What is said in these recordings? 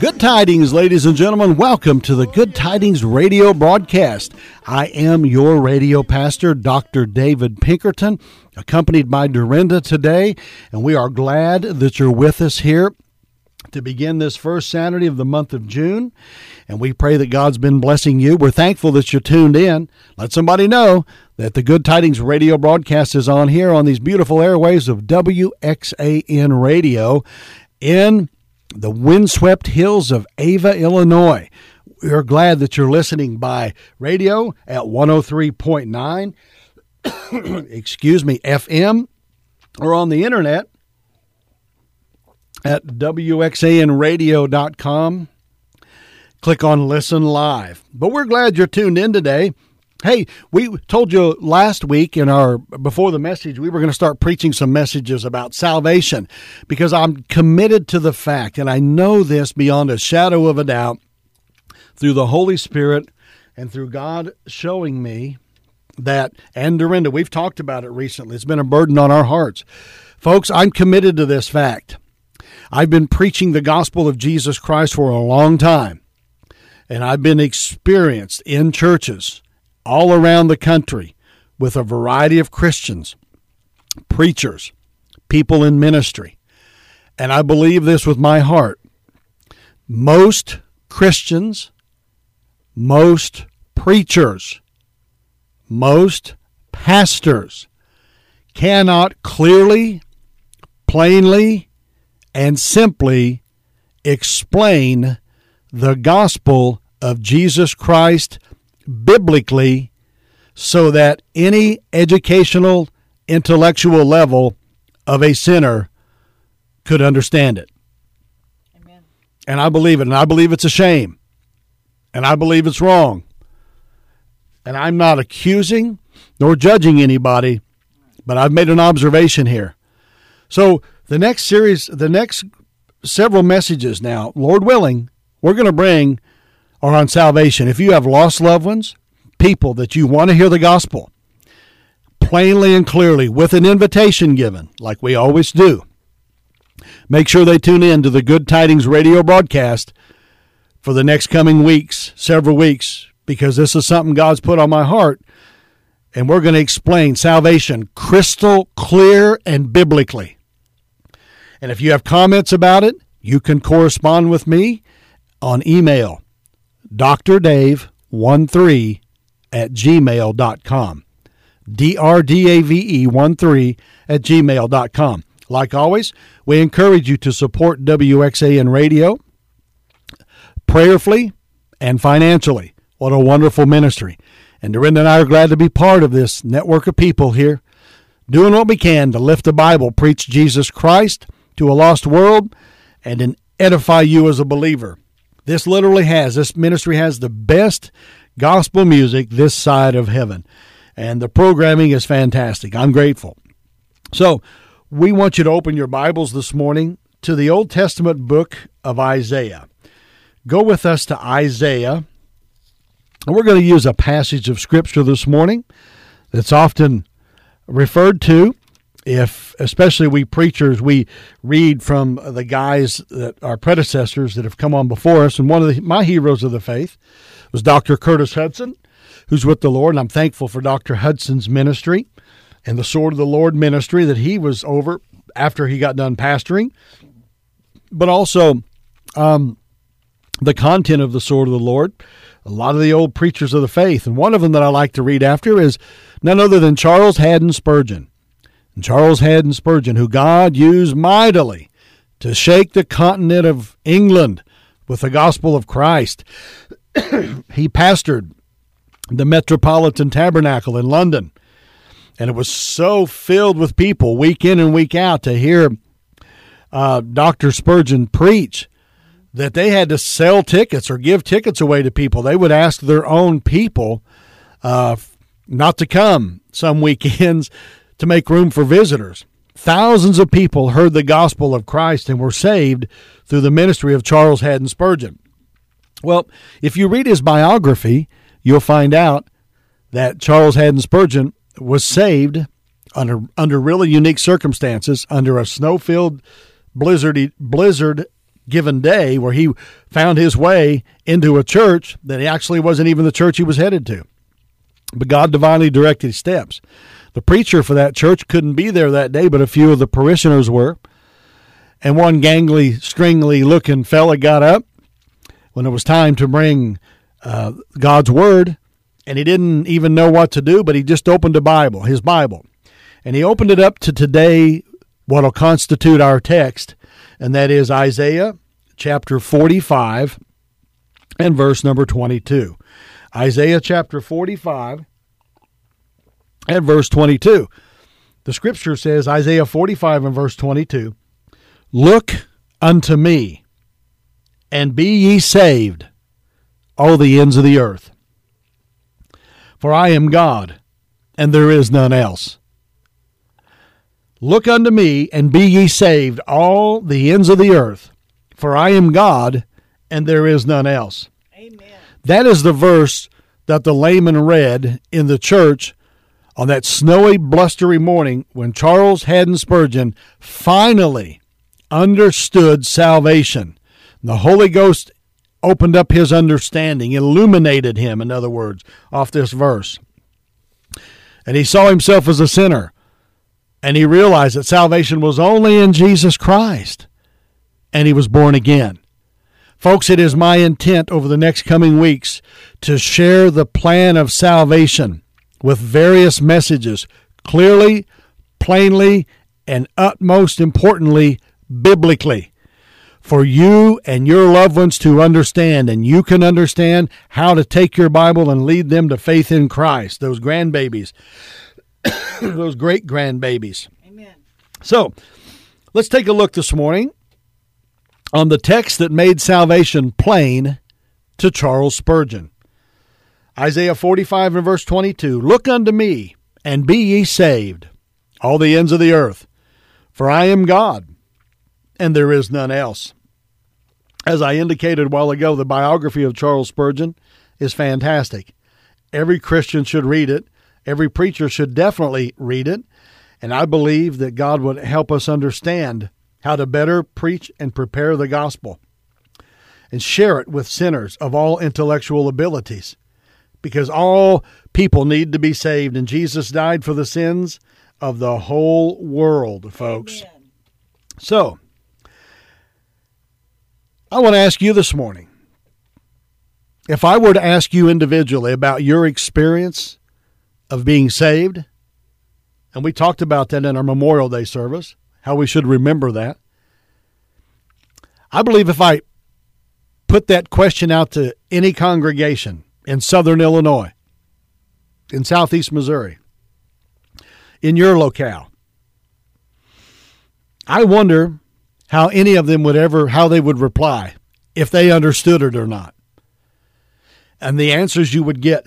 Good tidings, ladies and gentlemen. Welcome to the Good Tidings radio broadcast. I am your radio pastor, Dr. David Pinkerton, accompanied by Dorinda today, and we are glad that you're with us here to begin this first Saturday of the month of June. And we pray that God's been blessing you. We're thankful that you're tuned in. Let somebody know that the Good Tidings radio broadcast is on here on these beautiful airways of WXAN radio in the windswept hills of Ava, Illinois. We're glad that you're listening by radio at 103.9, excuse me, FM, or on the internet at WXANradio.com. Click on Listen Live. But we're glad you're tuned in today. Hey, we told you last week in our before the message we were going to start preaching some messages about salvation because I'm committed to the fact and I know this beyond a shadow of a doubt through the Holy Spirit and through God showing me that and Dorinda, we've talked about it recently. It's been a burden on our hearts. Folks, I'm committed to this fact. I've been preaching the gospel of Jesus Christ for a long time. And I've been experienced in churches all around the country with a variety of Christians, preachers, people in ministry. And I believe this with my heart. Most Christians, most preachers, most pastors cannot clearly, plainly, and simply explain the gospel of Jesus Christ biblically so that any educational, intellectual level of a sinner could understand it. Amen. And I believe it. And I believe it's a shame. And I believe it's wrong. And I'm not accusing nor judging anybody, but I've made an observation here. So the next series, the next several messages now, Lord willing, we're going to bring are on salvation. If you have lost loved ones, people that you want to hear the gospel plainly and clearly with an invitation given, like we always do, make sure they tune in to the Good Tidings radio broadcast for the next coming weeks, several weeks, because this is something God's put on my heart. And we're going to explain salvation crystal clear and biblically. And if you have comments about it, you can correspond with me on email drdave13 at gmail.com. D-R-D-A-V-E 13 at gmail.com. Like always, we encourage you to support WXAN Radio prayerfully and financially. What a wonderful ministry. And Dorinda and I are glad to be part of this network of people here, doing what we can to lift the Bible, preach Jesus Christ to a lost world, and then edify you as a believer. This literally has, this ministry has the best gospel music this side of heaven. And the programming is fantastic. I'm grateful. So, we want you to open your Bibles this morning to the Old Testament book of Isaiah. Go with us to Isaiah. And we're going to use a passage of Scripture this morning that's often referred to if especially we preachers we read from the guys that our predecessors that have come on before us. And one of the, my heroes of the faith was dr Curtis Hutson who's with the lord. And i'm thankful for dr Hutson's ministry and the sword of the lord ministry that he was over after he got done pastoring. But also um, the content of the sword of the lord a lot of the old preachers of the faith. And one of them that i like to read after is none other than charles haddon spurgeon and Charles Haddon Spurgeon, who God used mightily to shake the continent of England with the gospel of Christ. he pastored the Metropolitan Tabernacle in London, and it was so filled with people week in and week out to hear uh, Dr. Spurgeon preach that they had to sell tickets or give tickets away to people. They would ask their own people uh, not to come some weekends to make room for visitors. Thousands of people heard the gospel of Christ and were saved through the ministry of Charles Haddon Spurgeon. Well, if you read his biography, you'll find out that Charles Haddon Spurgeon was saved under under really unique circumstances under a snow-filled blizzardy blizzard given day where he found his way into a church that actually wasn't even the church he was headed to. But God divinely directed his steps. The preacher for that church couldn't be there that day, but a few of the parishioners were. And one gangly, stringly looking fella got up when it was time to bring uh, God's word, and he didn't even know what to do, but he just opened a Bible, his Bible. And he opened it up to today, what will constitute our text, and that is Isaiah chapter 45 and verse number 22. Isaiah chapter 45 and verse 22. The scripture says, Isaiah 45 and verse 22, Look unto me, and be ye saved, all the ends of the earth. For I am God, and there is none else. Look unto me, and be ye saved, all the ends of the earth. For I am God, and there is none else. Amen. That is the verse that the layman read in the church on that snowy, blustery morning when Charles Haddon Spurgeon finally understood salvation. The Holy Ghost opened up his understanding, illuminated him, in other words, off this verse. And he saw himself as a sinner and he realized that salvation was only in Jesus Christ, and he was born again. Folks, it is my intent over the next coming weeks to share the plan of salvation with various messages clearly, plainly, and utmost importantly, biblically for you and your loved ones to understand, and you can understand how to take your Bible and lead them to faith in Christ, those grandbabies. those great grandbabies. Amen. So let's take a look this morning on the text that made salvation plain to Charles Spurgeon. Isaiah 45 and verse 22 Look unto me, and be ye saved, all the ends of the earth, for I am God, and there is none else. As I indicated while ago, the biography of Charles Spurgeon is fantastic. Every Christian should read it Every preacher should definitely read it. And I believe that God would help us understand how to better preach and prepare the gospel and share it with sinners of all intellectual abilities because all people need to be saved and Jesus died for the sins of the whole world, folks. Amen. So, I want to ask you this morning if I were to ask you individually about your experience of being saved. And we talked about that in our Memorial Day service, how we should remember that. I believe if I put that question out to any congregation in southern Illinois, in southeast Missouri, in your locale, I wonder how any of them would ever, how they would reply if they understood it or not. And the answers you would get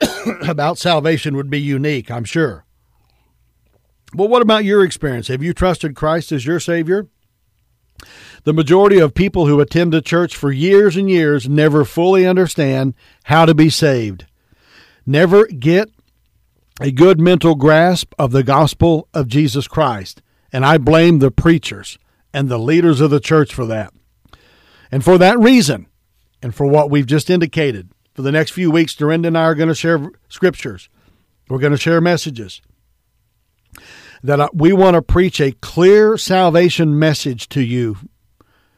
about salvation would be unique, I'm sure. But what about your experience? Have you trusted Christ as your Savior? The majority of people who attend a church for years and years never fully understand how to be saved, never get a good mental grasp of the gospel of Jesus Christ. And I blame the preachers and the leaders of the church for that. And for that reason, and for what we've just indicated, for the next few weeks, Dorinda and I are going to share scriptures. We're going to share messages. That we want to preach a clear salvation message to you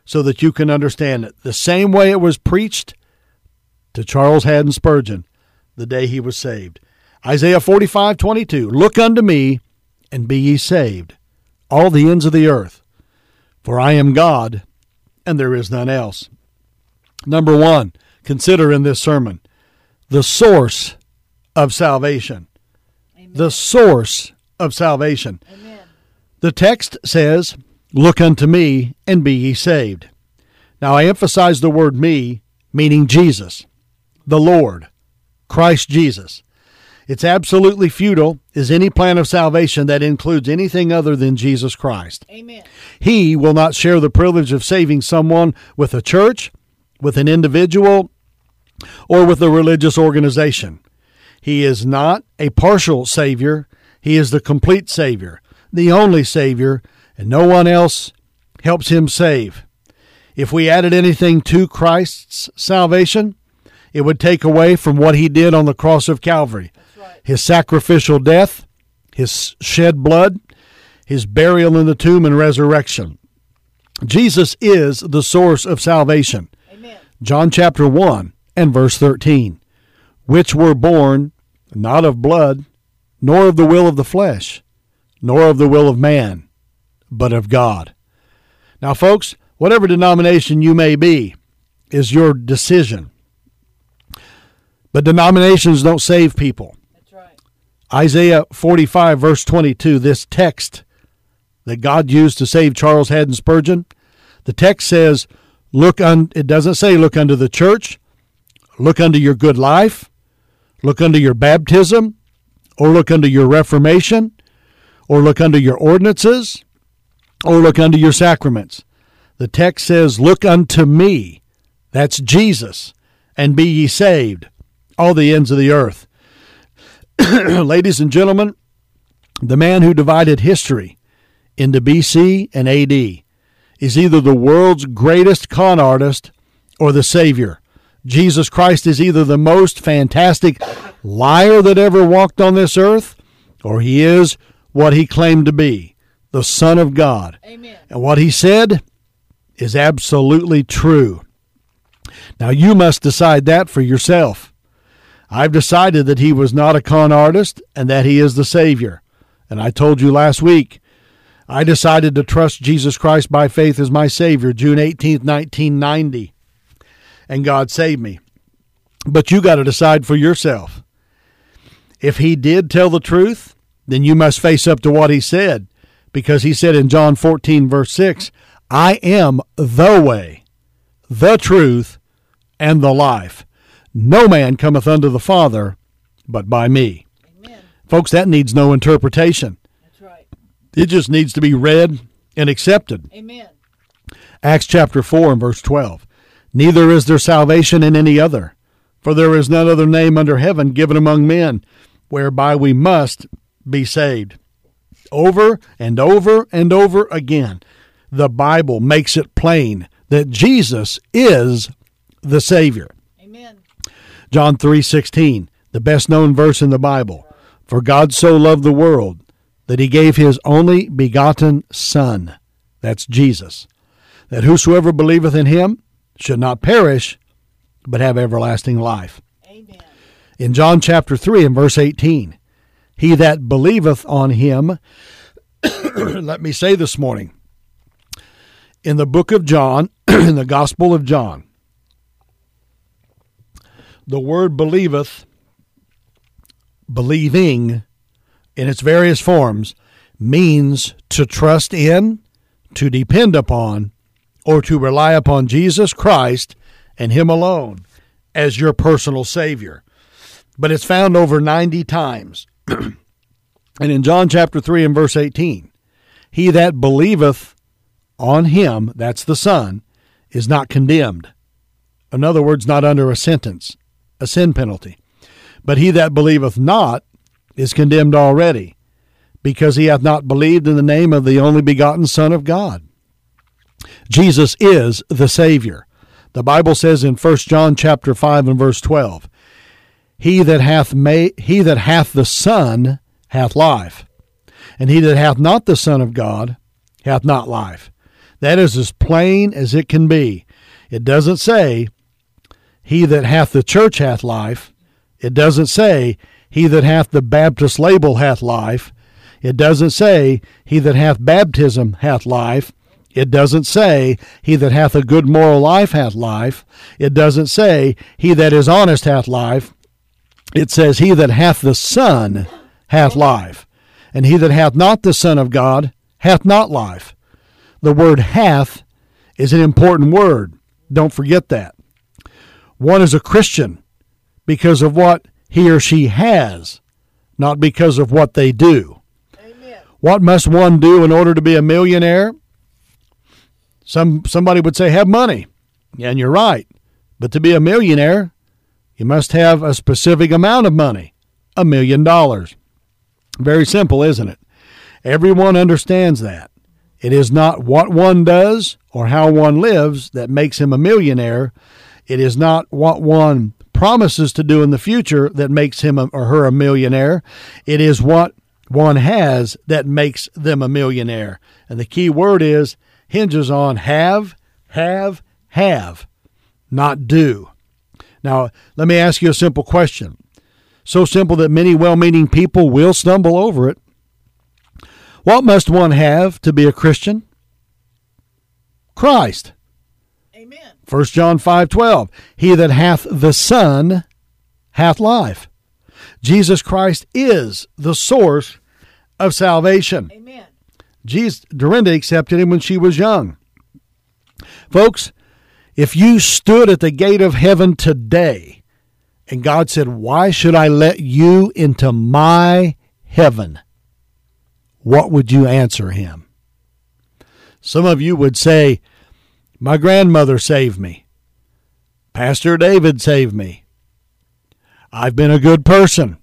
so that you can understand it. The same way it was preached to Charles Haddon Spurgeon the day he was saved. Isaiah 45 22 Look unto me and be ye saved, all the ends of the earth, for I am God and there is none else. Number one, consider in this sermon the source of salvation. Amen. The source of salvation. Amen. The text says, Look unto me and be ye saved. Now I emphasize the word me, meaning Jesus, the Lord, Christ Jesus. It's absolutely futile is any plan of salvation that includes anything other than Jesus Christ. Amen. He will not share the privilege of saving someone with a church, with an individual, or with a religious organization. He is not a partial Savior, He is the complete Savior, the only Savior, and no one else helps Him save. If we added anything to Christ's salvation, it would take away from what he did on the cross of Calvary. Right. His sacrificial death, his shed blood, his burial in the tomb and resurrection. Jesus is the source of salvation. Amen. John chapter 1 and verse 13, which were born not of blood, nor of the will of the flesh, nor of the will of man, but of God. Now, folks, whatever denomination you may be, is your decision. But denominations don't save people. That's right. Isaiah 45, verse 22, this text that God used to save Charles Haddon Spurgeon, the text says, Look un it doesn't say look unto the church, look unto your good life, look unto your baptism, or look unto your reformation, or look unto your ordinances, or look unto your sacraments. The text says, Look unto me, that's Jesus, and be ye saved, all the ends of the earth. Ladies and gentlemen, the man who divided history into BC and AD is either the world's greatest con artist or the Savior. Jesus Christ is either the most fantastic liar that ever walked on this earth, or he is what he claimed to be the Son of God. Amen. And what he said is absolutely true. Now you must decide that for yourself. I've decided that he was not a con artist and that he is the Savior. And I told you last week I decided to trust Jesus Christ by faith as my Savior June 18th, 1990. And God saved me. But you got to decide for yourself. If He did tell the truth, then you must face up to what He said. Because He said in John 14, verse 6, I am the way, the truth, and the life. No man cometh unto the Father but by me. Amen. Folks, that needs no interpretation. That's right. It just needs to be read and accepted. Amen. Acts chapter 4 and verse 12. Neither is there salvation in any other, for there is none other name under heaven given among men whereby we must be saved. Over and over and over again, the Bible makes it plain that Jesus is the Savior. Amen. John 3:16, the best known verse in the Bible. For God so loved the world that he gave his only begotten son, that's Jesus, that whosoever believeth in him should not perish but have everlasting life. In John chapter 3 and verse 18, he that believeth on him let me say this morning in the book of John, in the Gospel of John, the word believeth, believing in its various forms, means to trust in, to depend upon, or to rely upon Jesus Christ and Him alone as your personal Savior. But it's found over 90 times. and in John chapter 3 and verse 18, he that believeth on him, that's the Son, is not condemned. In other words, not under a sentence, a sin penalty. But he that believeth not is condemned already, because he hath not believed in the name of the only begotten Son of God. Jesus is the Savior. The Bible says in 1 John chapter 5 and verse 12, He that hath made, he that hath the Son hath life, and he that hath not the Son of God hath not life. That is as plain as it can be. It doesn't say, He that hath the church hath life. It doesn't say, He that hath the Baptist label hath life. It doesn't say, He that hath baptism hath life. It doesn't say, He that hath a good moral life hath life. It doesn't say, He that is honest hath life. It says, He that hath the Son hath life. And he that hath not the Son of God hath not life. The word hath is an important word. Don't forget that. One is a Christian because of what he or she has, not because of what they do. Amen. What must one do in order to be a millionaire? Some somebody would say have money. And you're right. But to be a millionaire, you must have a specific amount of money, a million dollars. Very simple, isn't it? Everyone understands that. It is not what one does or how one lives that makes him a millionaire. It is not what one promises to do in the future that makes him or her a millionaire. It is what one has that makes them a millionaire. And the key word is hinges on have, have, have, not do. Now, let me ask you a simple question. So simple that many well meaning people will stumble over it. What must one have to be a Christian? Christ. Amen. 1 John 5:12 He that hath the Son hath life. Jesus Christ is the source of salvation. Amen. Jesus Dorinda accepted him when she was young. Folks, if you stood at the gate of heaven today and God said, "Why should I let you into my heaven?" what would you answer him? Some of you would say, My grandmother saved me. Pastor David saved me. I've been a good person.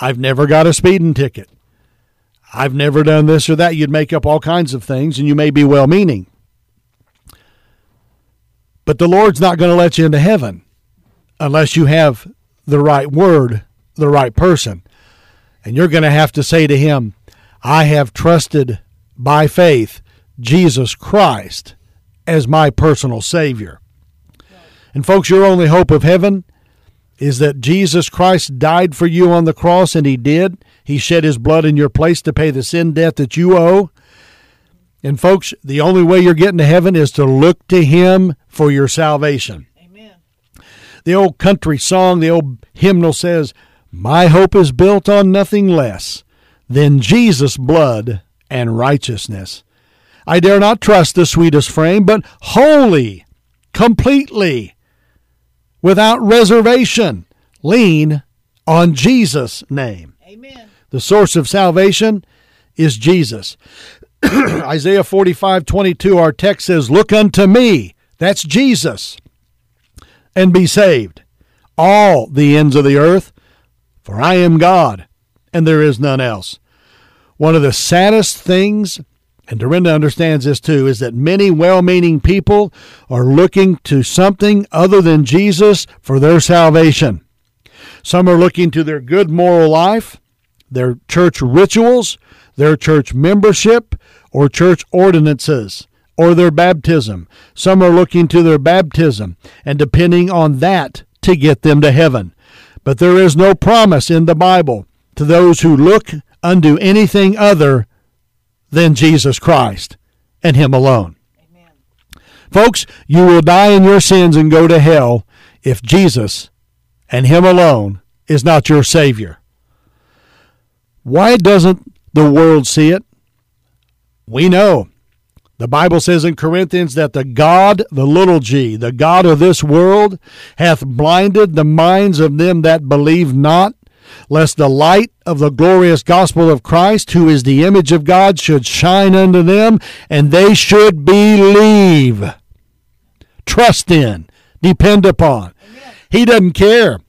I've never got a speeding ticket. I've never done this or that. You'd make up all kinds of things, and you may be well meaning. But the Lord's not going to let you into heaven unless you have the right word, the right person. And you're going to have to say to Him, I have trusted by faith Jesus Christ as my personal Savior. And, folks, your only hope of heaven is that Jesus Christ died for you on the cross, and He did. He shed His blood in your place to pay the sin debt that you owe. And, folks, the only way you're getting to heaven is to look to Him for your salvation. Amen. The old country song, the old hymnal says, My hope is built on nothing less than Jesus' blood and righteousness. I dare not trust the sweetest frame, but wholly, completely, without reservation, lean on Jesus' name. Amen. The source of salvation is Jesus. Isaiah 45 22, our text says, Look unto me, that's Jesus, and be saved, all the ends of the earth, for I am God, and there is none else. One of the saddest things, and Dorinda understands this too, is that many well meaning people are looking to something other than Jesus for their salvation. Some are looking to their good moral life, their church rituals, their church membership, or church ordinances, or their baptism. Some are looking to their baptism and depending on that to get them to heaven. But there is no promise in the Bible to those who look unto anything other than Jesus Christ and Him alone. Amen. Folks, you will die in your sins and go to hell if Jesus and Him alone is not your Savior. Why doesn't the world see it? We know. The Bible says in Corinthians that the God, the little g, the God of this world, hath blinded the minds of them that believe not, lest the light of the glorious gospel of Christ, who is the image of God, should shine unto them, and they should believe, trust in, depend upon. He doesn't care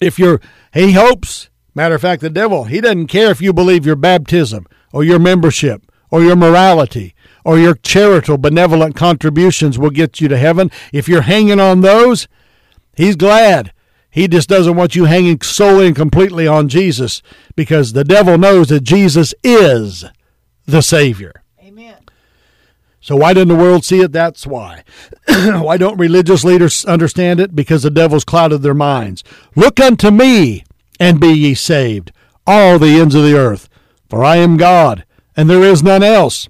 if you're, he hopes. Matter of fact, the devil, he doesn't care if you believe your baptism or your membership or your morality or your charitable, benevolent contributions will get you to heaven. If you're hanging on those, he's glad. He just doesn't want you hanging solely and completely on Jesus because the devil knows that Jesus is the Savior. Amen. So why doesn't the world see it? That's why. why don't religious leaders understand it? Because the devil's clouded their minds. Look unto me and be ye saved, all the ends of the earth. For I am God, and there is none else.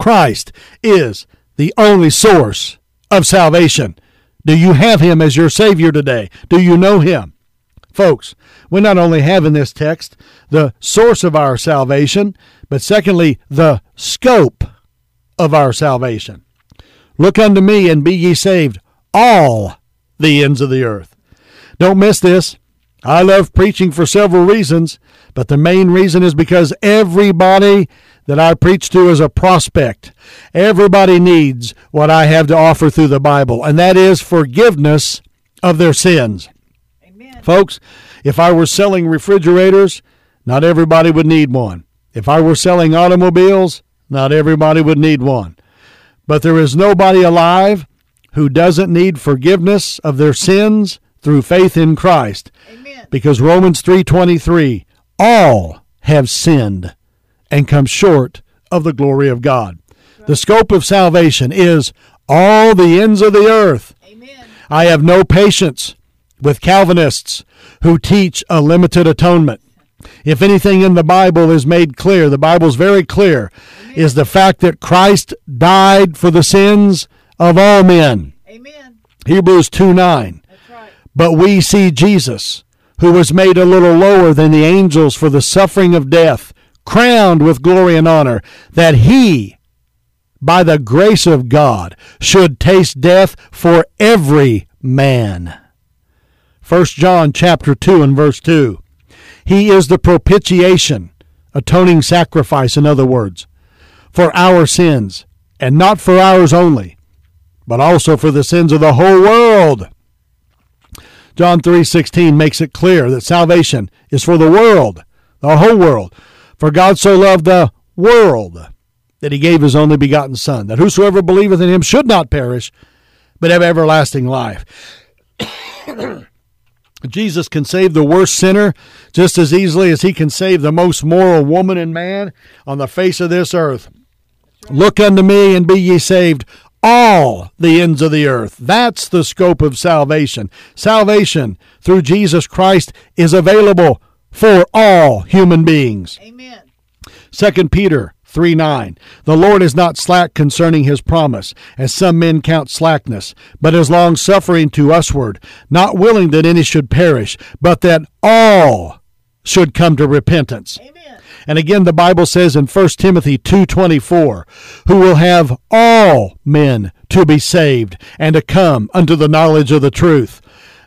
Christ is the only source of salvation. Do you have him as your Savior today? Do you know him? Folks, we not only have in this text the source of our salvation, but secondly, the scope of our salvation. Look unto me and be ye saved, all the ends of the earth. Don't miss this. I love preaching for several reasons, but the main reason is because everybody that I preach to is a prospect. Everybody needs what I have to offer through the Bible, and that is forgiveness of their sins. Amen. Folks, if I were selling refrigerators, not everybody would need one. If I were selling automobiles, Not everybody would need one. But there is nobody alive who doesn't need forgiveness of their sins through faith in Christ. Amen. Because Romans 3:23, all have sinned and come short of the glory of God. The scope of salvation is all the ends of the earth. Amen. I have no patience with Calvinists who teach a limited atonement. If anything in the Bible is made clear, the Bible's very clear, is the fact that Christ died for the sins of all men. Amen. Hebrews 2 9. Right. But we see Jesus, who was made a little lower than the angels for the suffering of death, crowned with glory and honor, that he, by the grace of God, should taste death for every man. 1 John chapter 2 and verse 2. He is the propitiation, atoning sacrifice, in other words, for our sins, and not for ours only, but also for the sins of the whole world. John 3:16 makes it clear that salvation is for the world, the whole world. For God so loved the world that he gave his only begotten son, that whosoever believeth in him should not perish, but have everlasting life. Jesus can save the worst sinner just as easily as he can save the most moral woman and man on the face of this earth. Look unto me and be ye saved, all the ends of the earth. That's the scope of salvation. Salvation through Jesus Christ is available for all human beings. Amen. 2 Peter 3 9. The Lord is not slack concerning his promise, as some men count slackness, but is long suffering to usward, not willing that any should perish, but that all should come to repentance. Amen. And again the Bible says in 1 Timothy 2:24, who will have all men to be saved and to come unto the knowledge of the truth.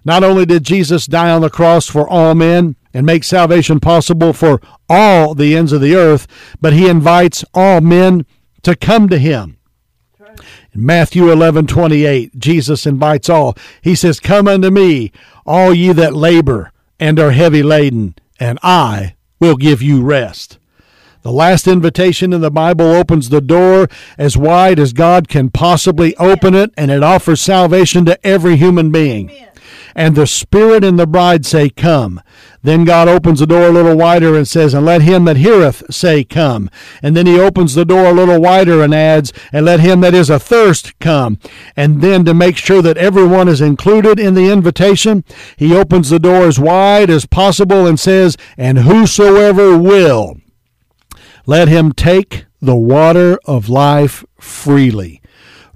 Not only did Jesus die on the cross for all men and make salvation possible for all the ends of the earth, but he invites all men to come to him. In Matthew 11:28, Jesus invites all. He says, "Come unto me, all ye that labor and are heavy laden, and I will give you rest." The last invitation in the Bible opens the door as wide as God can possibly open it, and it offers salvation to every human being. Amen. And the Spirit and the bride say, Come. Then God opens the door a little wider and says, And let him that heareth say, Come. And then he opens the door a little wider and adds, And let him that is athirst come. And then to make sure that everyone is included in the invitation, he opens the door as wide as possible and says, And whosoever will, let him take the water of life freely.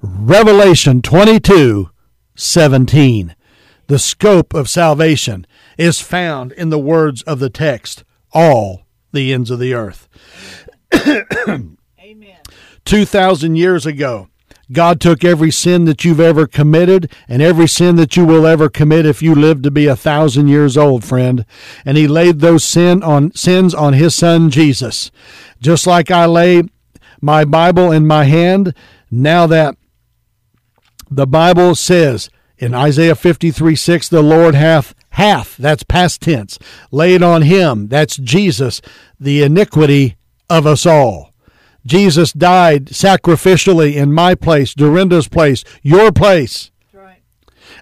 Revelation 22 17. The scope of salvation is found in the words of the text, all the ends of the earth. Amen. 2,000 years ago, God took every sin that you've ever committed and every sin that you will ever commit if you live to be a thousand years old, friend, and He laid those sin on sins on His Son Jesus. Just like I lay my Bible in my hand, now that the Bible says in Isaiah 53 6, the Lord hath, hath, that's past tense, laid on him, that's Jesus, the iniquity of us all. Jesus died sacrificially in my place, Dorinda's place, your place.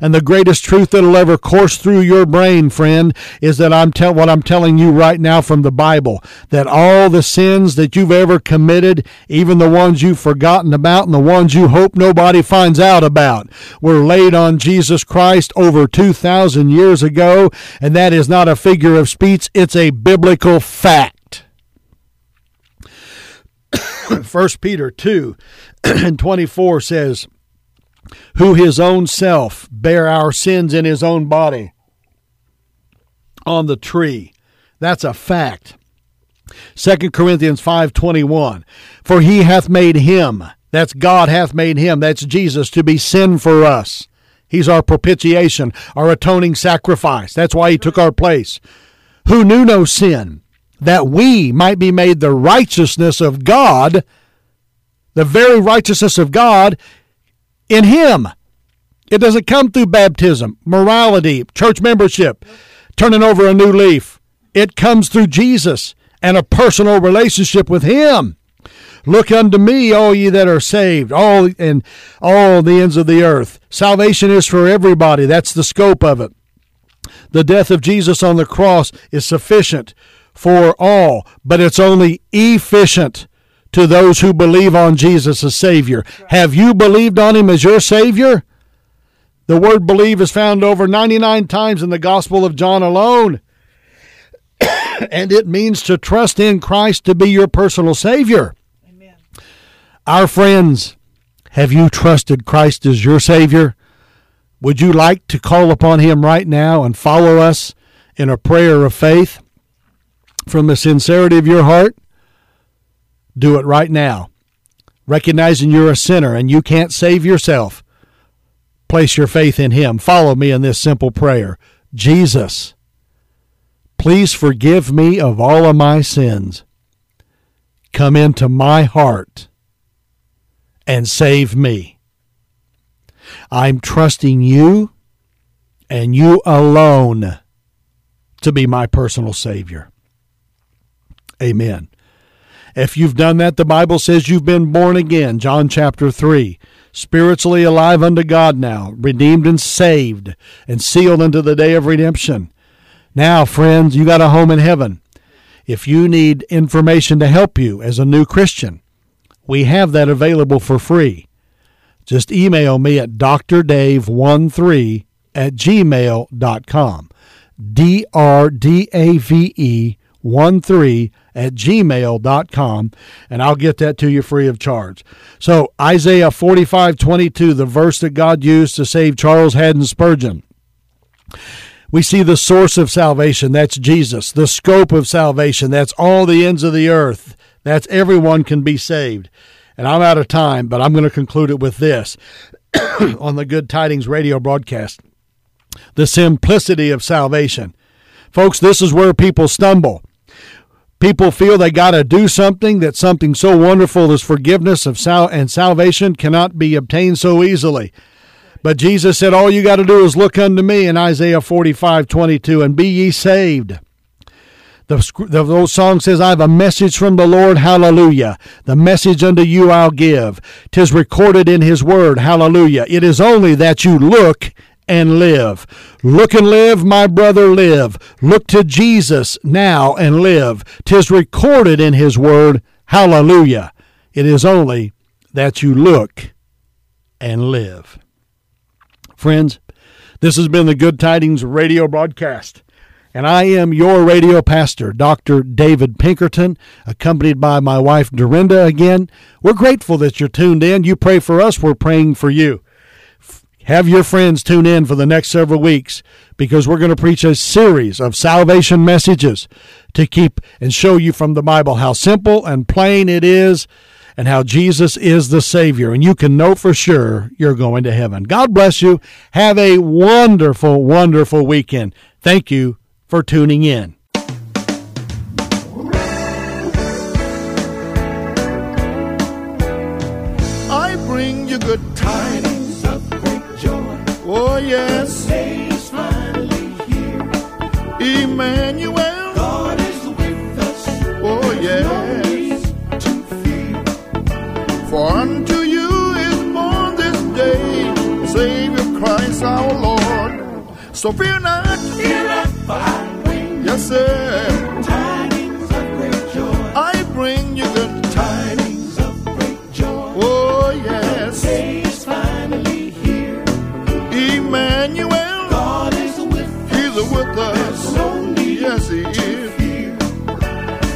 And the greatest truth that'll ever course through your brain, friend, is that I'm tell what I'm telling you right now from the Bible. That all the sins that you've ever committed, even the ones you've forgotten about and the ones you hope nobody finds out about, were laid on Jesus Christ over 2,000 years ago. And that is not a figure of speech, it's a biblical fact. 1 Peter 2 and 24 says, who his own self bare our sins in his own body on the tree. That's a fact. 2 Corinthians 5:21 For he hath made him that's God hath made him that's Jesus to be sin for us. He's our propitiation, our atoning sacrifice. That's why he took our place. Who knew no sin that we might be made the righteousness of God, the very righteousness of God in Him. It doesn't come through baptism, morality, church membership, turning over a new leaf. It comes through Jesus and a personal relationship with Him. Look unto me, all ye that are saved, all and all the ends of the earth. Salvation is for everybody. That's the scope of it. The death of Jesus on the cross is sufficient for all, but it's only efficient to those who believe on Jesus as Savior. Have you believed on Him as your Savior? The word believe is found over 99 times in the Gospel of John alone. and it means to trust in Christ to be your personal Savior. Amen. Our friends, have you trusted Christ as your Savior? Would you like to call upon Him right now and follow us in a prayer of faith from the sincerity of your heart? Do it right now. Recognizing you're a sinner and you can't save yourself, place your faith in Him. Follow me in this simple prayer Jesus, please forgive me of all of my sins. Come into my heart and save me. I'm trusting you and you alone to be my personal Savior. Amen. If you've done that, the Bible says you've been born again. John chapter 3. Spiritually alive unto God now, redeemed and saved, and sealed unto the day of redemption. Now, friends, you got a home in heaven. If you need information to help you as a new Christian, we have that available for free. Just email me at drdave13 at gmail.com. D R D A V E 13 at gmail.com, and I'll get that to you free of charge. So, Isaiah 45 22, the verse that God used to save Charles Haddon Spurgeon. We see the source of salvation, that's Jesus. The scope of salvation, that's all the ends of the earth. That's everyone can be saved. And I'm out of time, but I'm going to conclude it with this on the Good Tidings radio broadcast the simplicity of salvation. Folks, this is where people stumble. People feel they got to do something, that something so wonderful as forgiveness of sal- and salvation cannot be obtained so easily. But Jesus said, All you got to do is look unto me in Isaiah 45 22, and be ye saved. The, the old song says, I have a message from the Lord, hallelujah. The message unto you I'll give. Tis recorded in his word, hallelujah. It is only that you look and live. Look and live, my brother, live. Look to Jesus now and live. Tis recorded in his word, hallelujah. It is only that you look and live. Friends, this has been the Good Tidings radio broadcast. And I am your radio pastor, Dr. David Pinkerton, accompanied by my wife, Dorinda, again. We're grateful that you're tuned in. You pray for us, we're praying for you. Have your friends tune in for the next several weeks because we're going to preach a series of salvation messages to keep and show you from the Bible how simple and plain it is and how Jesus is the Savior. And you can know for sure you're going to heaven. God bless you. Have a wonderful, wonderful weekend. Thank you for tuning in. Yes. day is finally here. Emmanuel. God is with us. Oh, No yes. reason to fear. For unto you is born this day Savior Christ our Lord. So fear not. Fear not, for I bring Yes, sir. Emmanuel. God is with us. He's with us. No Yes, he is.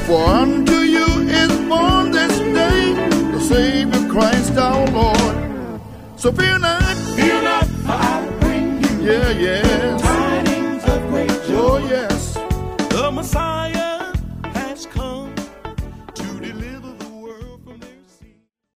For unto you is born this day the Savior Christ our Lord. So fear not.